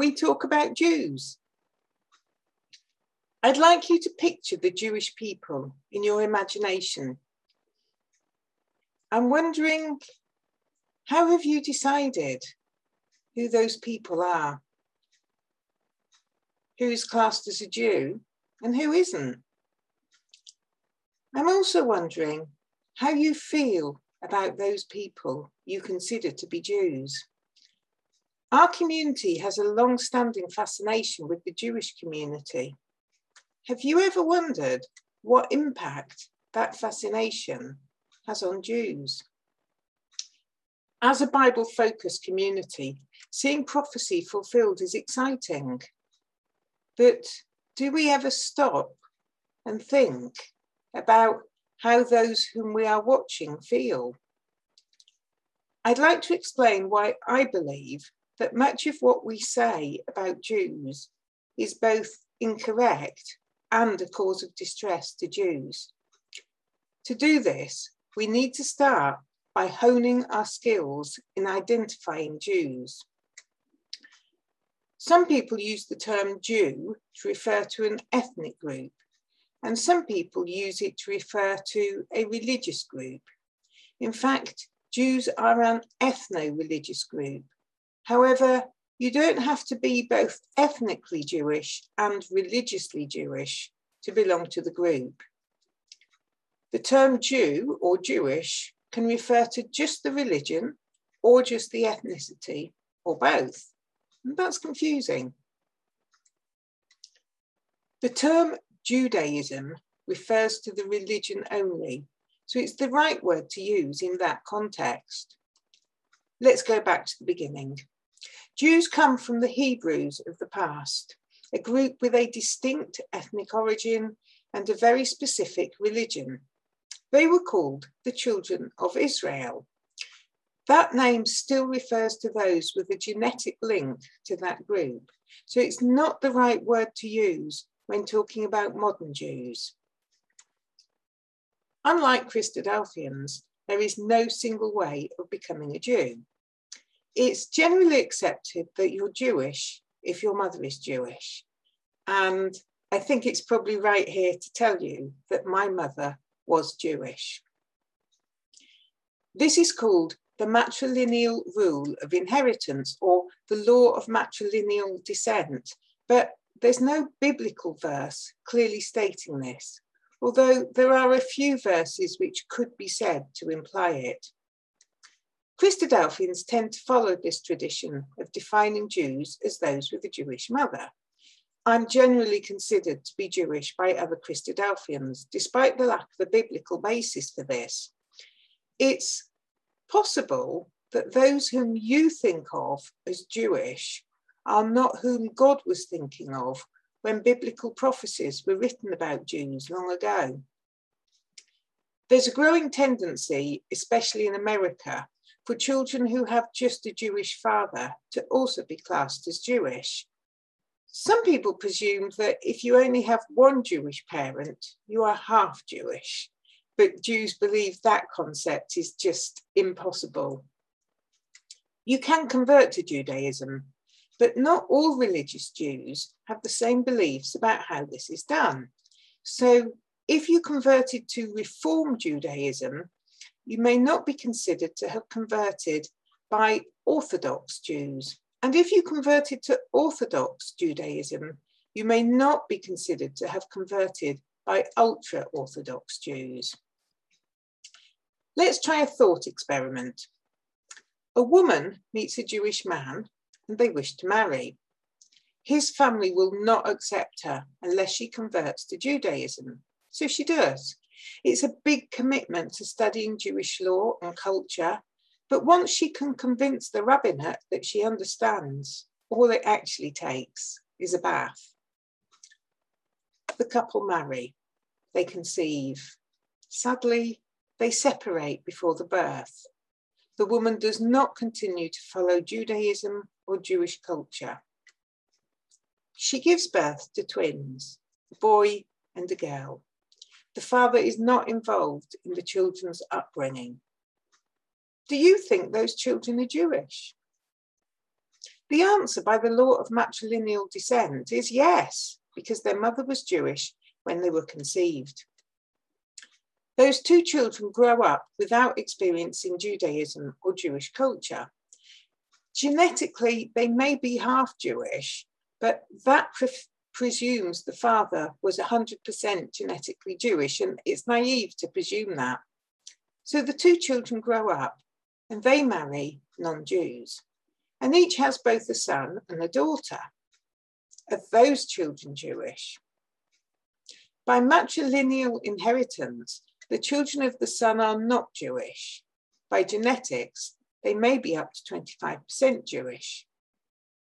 we talk about Jews. I'd like you to picture the Jewish people in your imagination. I'm wondering, how have you decided who those people are? Who's classed as a Jew and who isn't? I'm also wondering how you feel about those people you consider to be Jews. Our community has a long standing fascination with the Jewish community. Have you ever wondered what impact that fascination has on Jews? As a Bible focused community, seeing prophecy fulfilled is exciting. But do we ever stop and think about how those whom we are watching feel? I'd like to explain why I believe that much of what we say about Jews is both incorrect and a cause of distress to Jews. To do this, we need to start by honing our skills in identifying Jews. Some people use the term Jew to refer to an ethnic group, and some people use it to refer to a religious group. In fact, Jews are an ethno religious group. However, you don't have to be both ethnically Jewish and religiously Jewish to belong to the group. The term Jew or Jewish can refer to just the religion or just the ethnicity or both. And that's confusing. The term Judaism refers to the religion only, so it's the right word to use in that context. Let's go back to the beginning. Jews come from the Hebrews of the past, a group with a distinct ethnic origin and a very specific religion. They were called the children of Israel. That name still refers to those with a genetic link to that group, so it's not the right word to use when talking about modern Jews. Unlike Christadelphians, there is no single way of becoming a Jew. It's generally accepted that you're Jewish if your mother is Jewish. And I think it's probably right here to tell you that my mother was Jewish. This is called the matrilineal rule of inheritance or the law of matrilineal descent, but there's no biblical verse clearly stating this, although there are a few verses which could be said to imply it. Christadelphians tend to follow this tradition of defining Jews as those with a Jewish mother. I'm generally considered to be Jewish by other Christadelphians, despite the lack of a biblical basis for this. It's possible that those whom you think of as Jewish are not whom God was thinking of when biblical prophecies were written about Jews long ago. There's a growing tendency, especially in America, for children who have just a Jewish father to also be classed as Jewish. Some people presume that if you only have one Jewish parent, you are half Jewish, but Jews believe that concept is just impossible. You can convert to Judaism, but not all religious Jews have the same beliefs about how this is done. So if you converted to Reform Judaism, you may not be considered to have converted by Orthodox Jews. And if you converted to Orthodox Judaism, you may not be considered to have converted by ultra Orthodox Jews. Let's try a thought experiment. A woman meets a Jewish man and they wish to marry. His family will not accept her unless she converts to Judaism. So she does. It's a big commitment to studying Jewish law and culture, but once she can convince the rabbinate that she understands, all it actually takes is a bath. The couple marry, they conceive. Sadly, they separate before the birth. The woman does not continue to follow Judaism or Jewish culture. She gives birth to twins, a boy and a girl. The father is not involved in the children's upbringing. Do you think those children are Jewish? The answer by the law of matrilineal descent is yes, because their mother was Jewish when they were conceived. Those two children grow up without experiencing Judaism or Jewish culture. Genetically, they may be half Jewish, but that presumes the father was 100% genetically Jewish, and it's naive to presume that. So the two children grow up and they marry non Jews, and each has both a son and a daughter. Are those children Jewish? By matrilineal inheritance, the children of the son are not Jewish. By genetics, they may be up to 25% Jewish.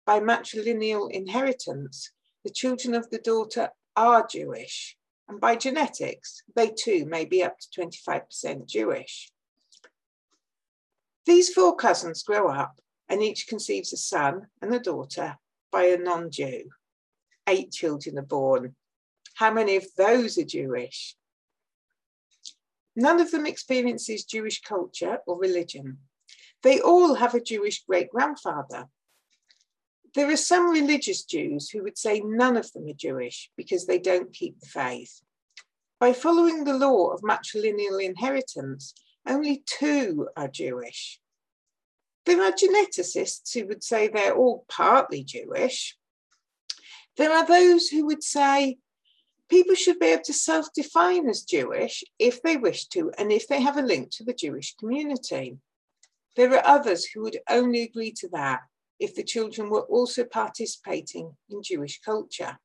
By matrilineal inheritance, the children of the daughter are Jewish. And by genetics, they too may be up to 25% Jewish. These four cousins grow up and each conceives a son and a daughter by a non Jew. Eight children are born. How many of those are Jewish? None of them experiences Jewish culture or religion. They all have a Jewish great grandfather. There are some religious Jews who would say none of them are Jewish because they don't keep the faith. By following the law of matrilineal inheritance, only two are Jewish. There are geneticists who would say they're all partly Jewish. There are those who would say people should be able to self define as Jewish if they wish to and if they have a link to the Jewish community. There are others who would only agree to that if the children were also participating in Jewish culture.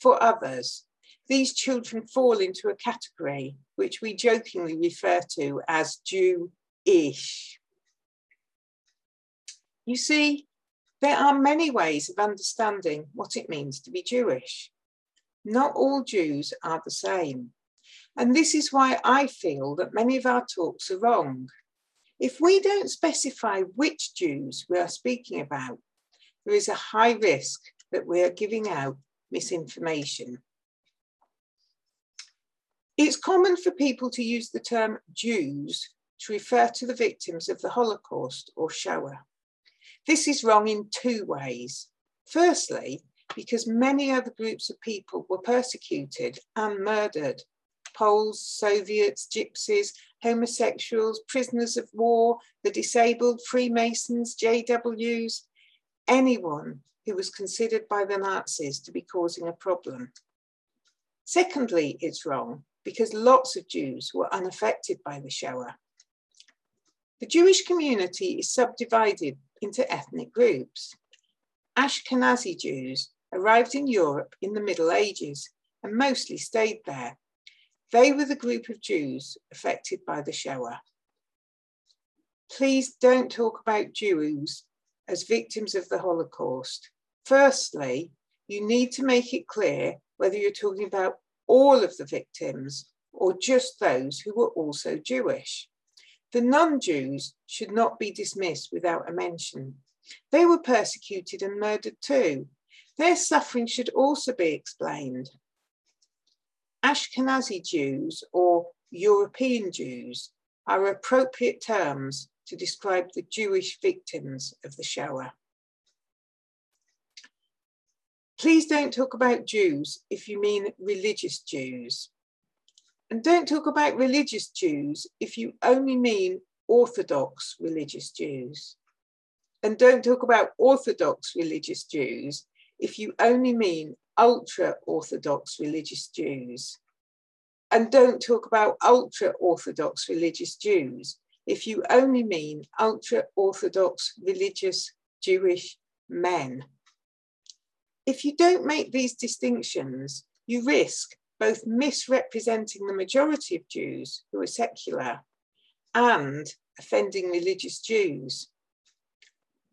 For others, these children fall into a category which we jokingly refer to as Jew-ish. You see, there are many ways of understanding what it means to be Jewish. Not all Jews are the same. And this is why I feel that many of our talks are wrong. If we don't specify which Jews we are speaking about, there is a high risk that we are giving out misinformation. It's common for people to use the term Jews to refer to the victims of the Holocaust or Shoah. This is wrong in two ways. Firstly, because many other groups of people were persecuted and murdered Poles, Soviets, Gypsies, homosexuals, prisoners of war, the disabled, Freemasons, JWs, anyone who was considered by the Nazis to be causing a problem. Secondly, it's wrong because lots of Jews were unaffected by the Shoah. The Jewish community is subdivided into ethnic groups. Ashkenazi Jews arrived in Europe in the Middle Ages and mostly stayed there. They were the group of Jews affected by the Shoah. Please don't talk about Jews as victims of the Holocaust. Firstly, you need to make it clear whether you're talking about all of the victims or just those who were also Jewish. The non Jews should not be dismissed without a mention. They were persecuted and murdered too, their suffering should also be explained. Ashkenazi Jews or European Jews are appropriate terms to describe the Jewish victims of the Shoah. Please don't talk about Jews if you mean religious Jews. And don't talk about religious Jews if you only mean Orthodox religious Jews. And don't talk about Orthodox religious Jews if you only mean ultra Orthodox religious Jews. And don't talk about ultra Orthodox religious Jews if you only mean ultra Orthodox religious Jewish men. If you don't make these distinctions, you risk both misrepresenting the majority of Jews who are secular and offending religious Jews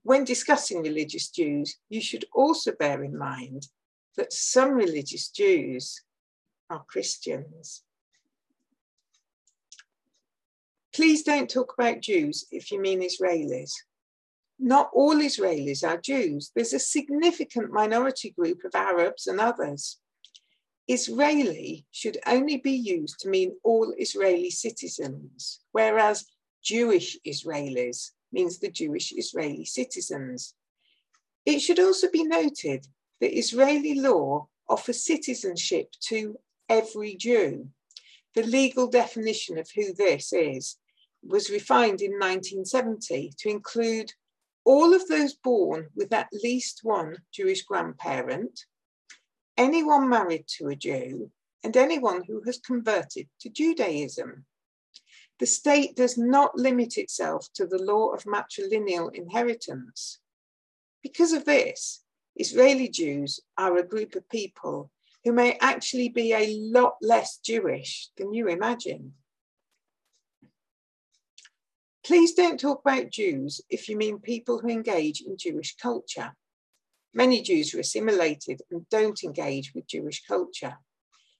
when discussing religious Jews, you should also bear in mind that some religious Jews are Christians. Please don't talk about Jews if you mean Israelis. Not all Israelis are Jews. There's a significant minority group of Arabs and others. Israeli should only be used to mean all Israeli citizens, whereas Jewish Israelis means the Jewish Israeli citizens. It should also be noted that Israeli law offers citizenship to every Jew. The legal definition of who this is was refined in 1970 to include all of those born with at least one Jewish grandparent, anyone married to a Jew, and anyone who has converted to Judaism. The state does not limit itself to the law of matrilineal inheritance. Because of this, Israeli Jews are a group of people who may actually be a lot less Jewish than you imagine. Please don't talk about Jews if you mean people who engage in Jewish culture. Many Jews are assimilated and don't engage with Jewish culture.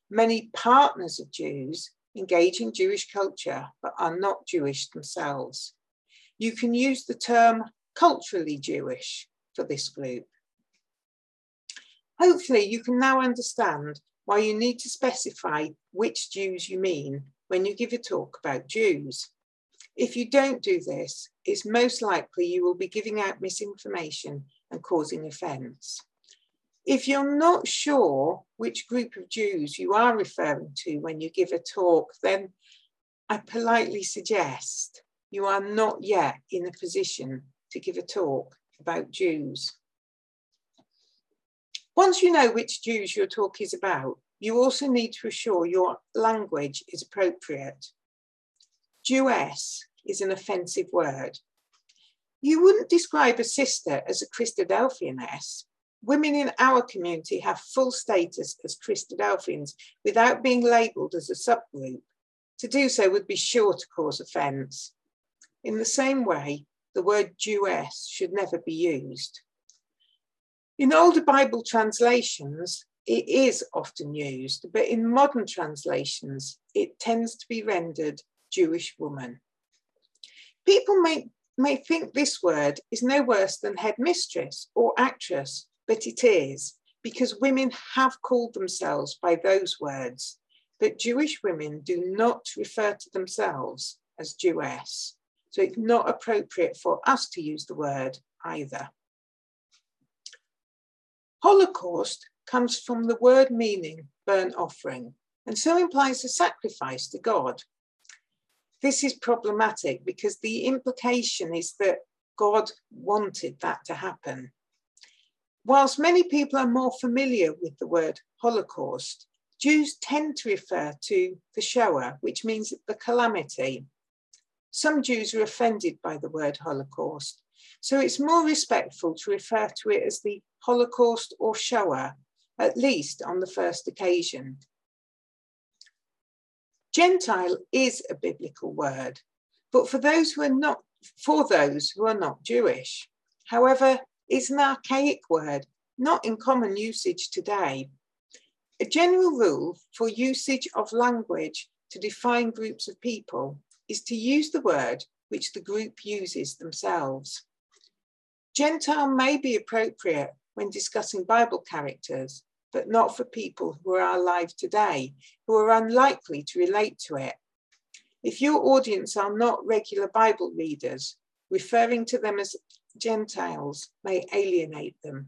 Many partners of Jews engage in Jewish culture but are not Jewish themselves. You can use the term culturally Jewish for this group. Hopefully, you can now understand why you need to specify which Jews you mean when you give a talk about Jews. If you don't do this, it's most likely you will be giving out misinformation and causing offence. If you're not sure which group of Jews you are referring to when you give a talk, then I politely suggest you are not yet in a position to give a talk about Jews. Once you know which Jews your talk is about, you also need to assure your language is appropriate. Jewess is an offensive word. You wouldn't describe a sister as a Christadelphianess women in our community have full status as Christadelphians without being labelled as a subgroup. To do so would be sure to cause offence. In the same way, the word Jewess should never be used. In older Bible translations, it is often used, but in modern translations, it tends to be rendered Jewish woman. People may, may think this word is no worse than headmistress or actress but it is because women have called themselves by those words, but Jewish women do not refer to themselves as Jewess. So it's not appropriate for us to use the word either. Holocaust comes from the word meaning burnt offering and so implies a sacrifice to God. This is problematic because the implication is that God wanted that to happen. Whilst many people are more familiar with the word Holocaust, Jews tend to refer to the Shoah, which means the calamity. Some Jews are offended by the word Holocaust, so it's more respectful to refer to it as the Holocaust or Shoah, at least on the first occasion. Gentile is a biblical word, but for those who are not, for those who are not Jewish. However, is an archaic word, not in common usage today. A general rule for usage of language to define groups of people is to use the word which the group uses themselves. Gentile may be appropriate when discussing Bible characters, but not for people who are alive today, who are unlikely to relate to it. If your audience are not regular Bible readers, referring to them as Gentiles may alienate them.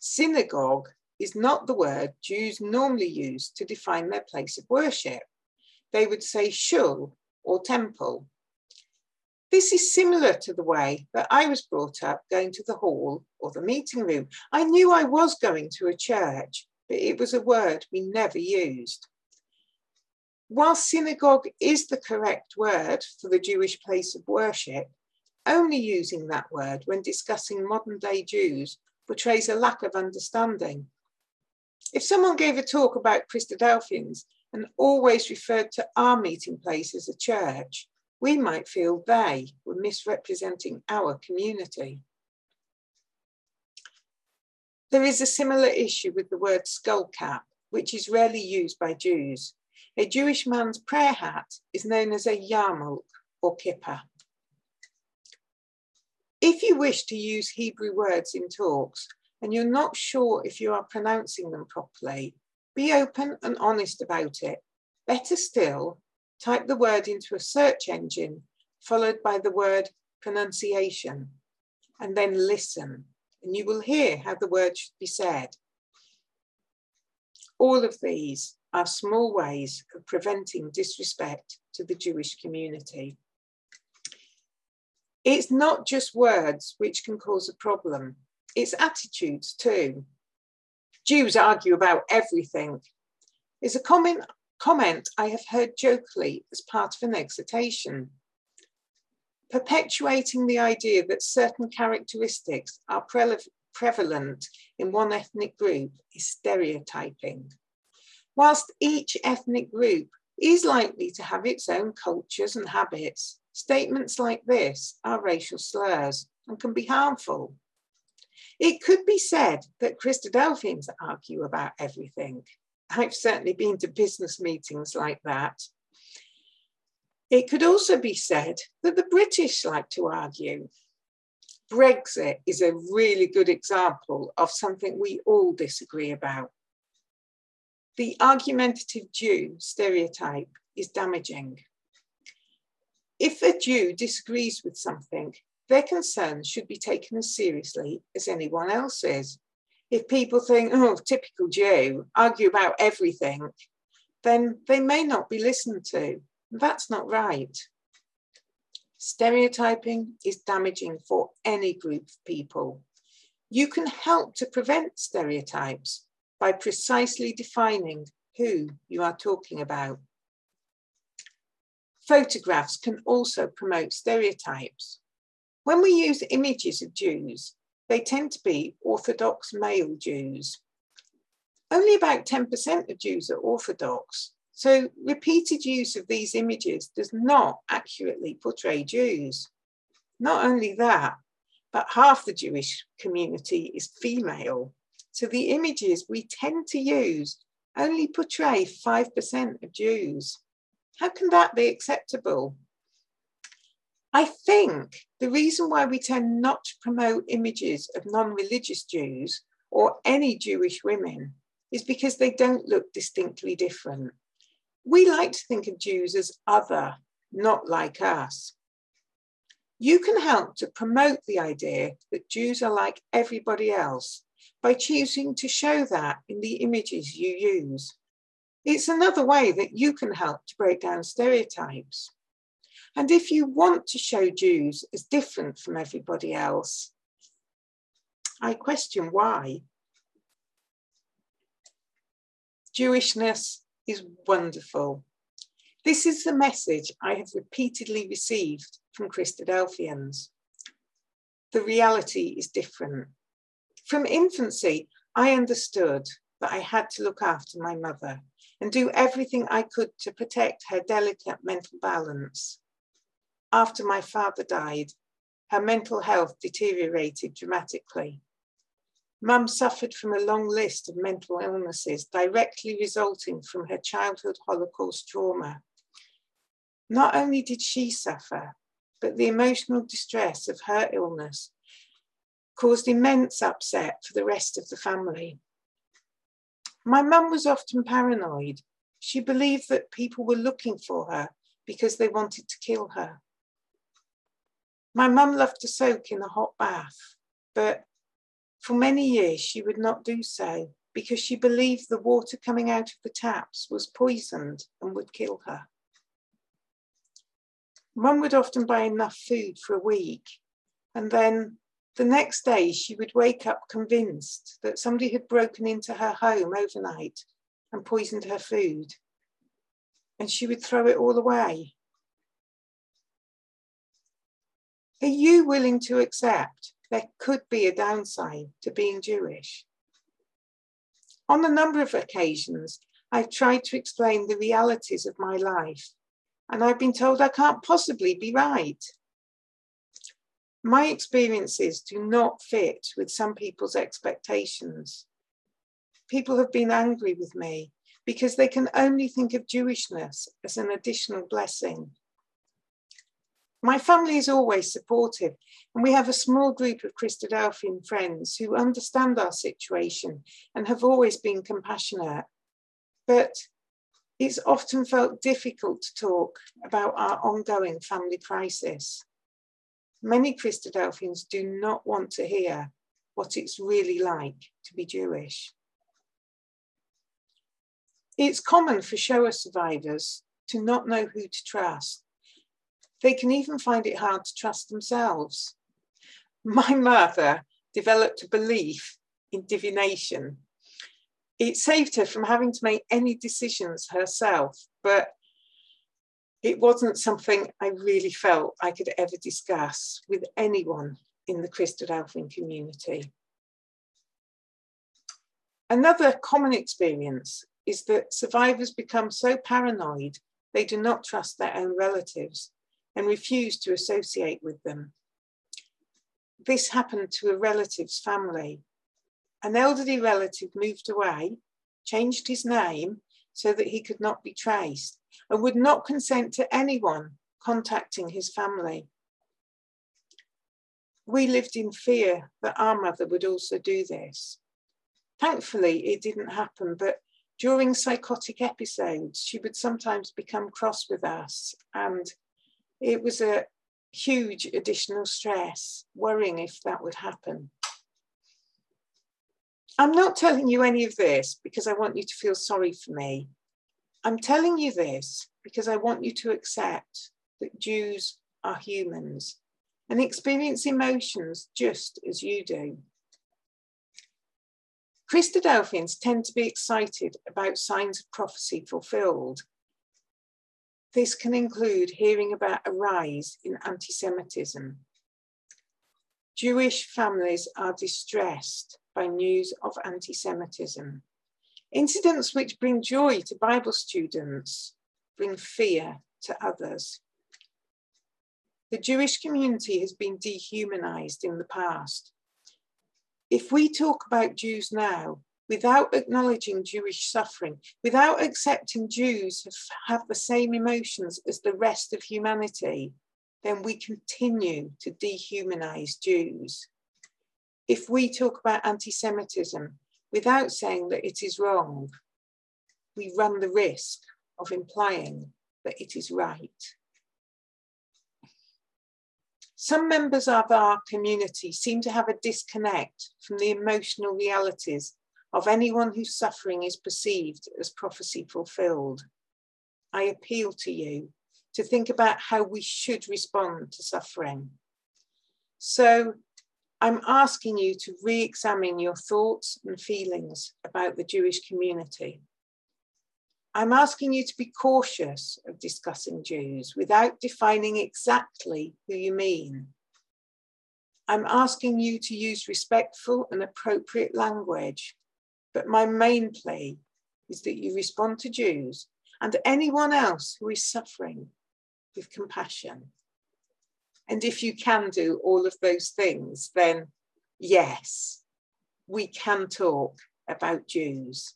Synagogue is not the word Jews normally use to define their place of worship. They would say shul or temple. This is similar to the way that I was brought up going to the hall or the meeting room. I knew I was going to a church, but it was a word we never used. While synagogue is the correct word for the Jewish place of worship, only using that word when discussing modern day Jews portrays a lack of understanding. If someone gave a talk about Christadelphians and always referred to our meeting place as a church, we might feel they were misrepresenting our community. There is a similar issue with the word skullcap, which is rarely used by Jews. A Jewish man's prayer hat is known as a yarmulke or kippah. If you wish to use Hebrew words in talks and you're not sure if you are pronouncing them properly, be open and honest about it. Better still, type the word into a search engine followed by the word pronunciation. and then listen, and you will hear how the word should be said. All of these are small ways of preventing disrespect to the Jewish community. It's not just words which can cause a problem, it's attitudes too. Jews argue about everything. Is a comment, comment I have heard jokingly as part of an exhortation. Perpetuating the idea that certain characteristics are pre prevalent in one ethnic group is stereotyping. Whilst each ethnic group is likely to have its own cultures and habits, statements like this are racial slurs and can be harmful. It could be said that Christadelphians argue about everything. I've certainly been to business meetings like that. It could also be said that the British like to argue. Brexit is a really good example of something we all disagree about. The argumentative Jew stereotype is damaging. If a Jew disagrees with something, their concerns should be taken as seriously as anyone else's. If people think, oh, typical Jew, argue about everything, then they may not be listened to. That's not right. Stereotyping is damaging for any group of people. You can help to prevent stereotypes by precisely defining who you are talking about. Photographs can also promote stereotypes. When we use images of Jews, they tend to be Orthodox male Jews. Only about 10% of Jews are Orthodox, so repeated use of these images does not accurately portray Jews. Not only that, but half the Jewish community is female. So the images we tend to use only portray 5% of Jews. How can that be acceptable? I think the reason why we tend not to promote images of non religious Jews or any Jewish women is because they don't look distinctly different. We like to think of Jews as other, not like us. You can help to promote the idea that Jews are like everybody else by choosing to show that in the images you use. It's another way that you can help to break down stereotypes. And if you want to show Jews as different from everybody else, I question why. Jewishness is wonderful. This is the message I have repeatedly received from Christadelphians. The reality is different. From infancy, I understood that I had to look after my mother and do everything I could to protect her delicate mental balance. After my father died, her mental health deteriorated dramatically. Mum suffered from a long list of mental illnesses directly resulting from her childhood Holocaust trauma. Not only did she suffer, but the emotional distress of her illness caused immense upset for the rest of the family. My mum was often paranoid. She believed that people were looking for her because they wanted to kill her. My mum loved to soak in a hot bath, but for many years, she would not do so because she believed the water coming out of the taps was poisoned and would kill her. Mum would often buy enough food for a week, and then the next day she would wake up convinced that somebody had broken into her home overnight and poisoned her food, and she would throw it all away. Are you willing to accept there could be a downside to being Jewish. On a number of occasions, I've tried to explain the realities of my life, and I've been told I can't possibly be right. My experiences do not fit with some people's expectations. People have been angry with me because they can only think of Jewishness as an additional blessing my family is always supportive, and we have a small group of Christadelphian friends who understand our situation and have always been compassionate. But it's often felt difficult to talk about our ongoing family crisis. many Christadelphians do not want to hear what it's really like to be Jewish. It's common for Shoah survivors to not know who to trust. They can even find it hard to trust themselves. My mother developed a belief in divination. It saved her from having to make any decisions herself, but it wasn't something I really felt I could ever discuss with anyone in the Christadelphian community. Another common experience is that survivors become so paranoid they do not trust their own relatives and refused to associate with them. This happened to a relative's family. An elderly relative moved away, changed his name so that he could not be traced, and would not consent to anyone contacting his family. We lived in fear that our mother would also do this. Thankfully, it didn't happen, but during psychotic episodes, she would sometimes become cross with us, and it was a huge additional stress, worrying if that would happen. I'm not telling you any of this because I want you to feel sorry for me. I'm telling you this because I want you to accept that Jews are humans and experience emotions just as you do. Christadelphians tend to be excited about signs of prophecy fulfilled. This can include hearing about a rise in anti Semitism. Jewish families are distressed by news of anti Semitism. Incidents which bring joy to Bible students bring fear to others. The Jewish community has been dehumanized in the past. If we talk about Jews now without acknowledging Jewish suffering, without accepting Jews have, the same emotions as the rest of humanity, then we continue to dehumanize Jews. If we talk about anti Semitism without saying that it is wrong, we run the risk of implying that it is right. Some members of our community seem to have a disconnect from the emotional realities of anyone whose suffering is perceived as prophecy fulfilled. I appeal to you to think about how we should respond to suffering. So I'm asking you to re examine your thoughts and feelings about the Jewish community. I'm asking you to be cautious of discussing Jews without defining exactly who you mean. I'm asking you to use respectful and appropriate language, but my main plea is that you respond to Jews and anyone else who is suffering with compassion. And if you can do all of those things, then yes, we can talk about Jews.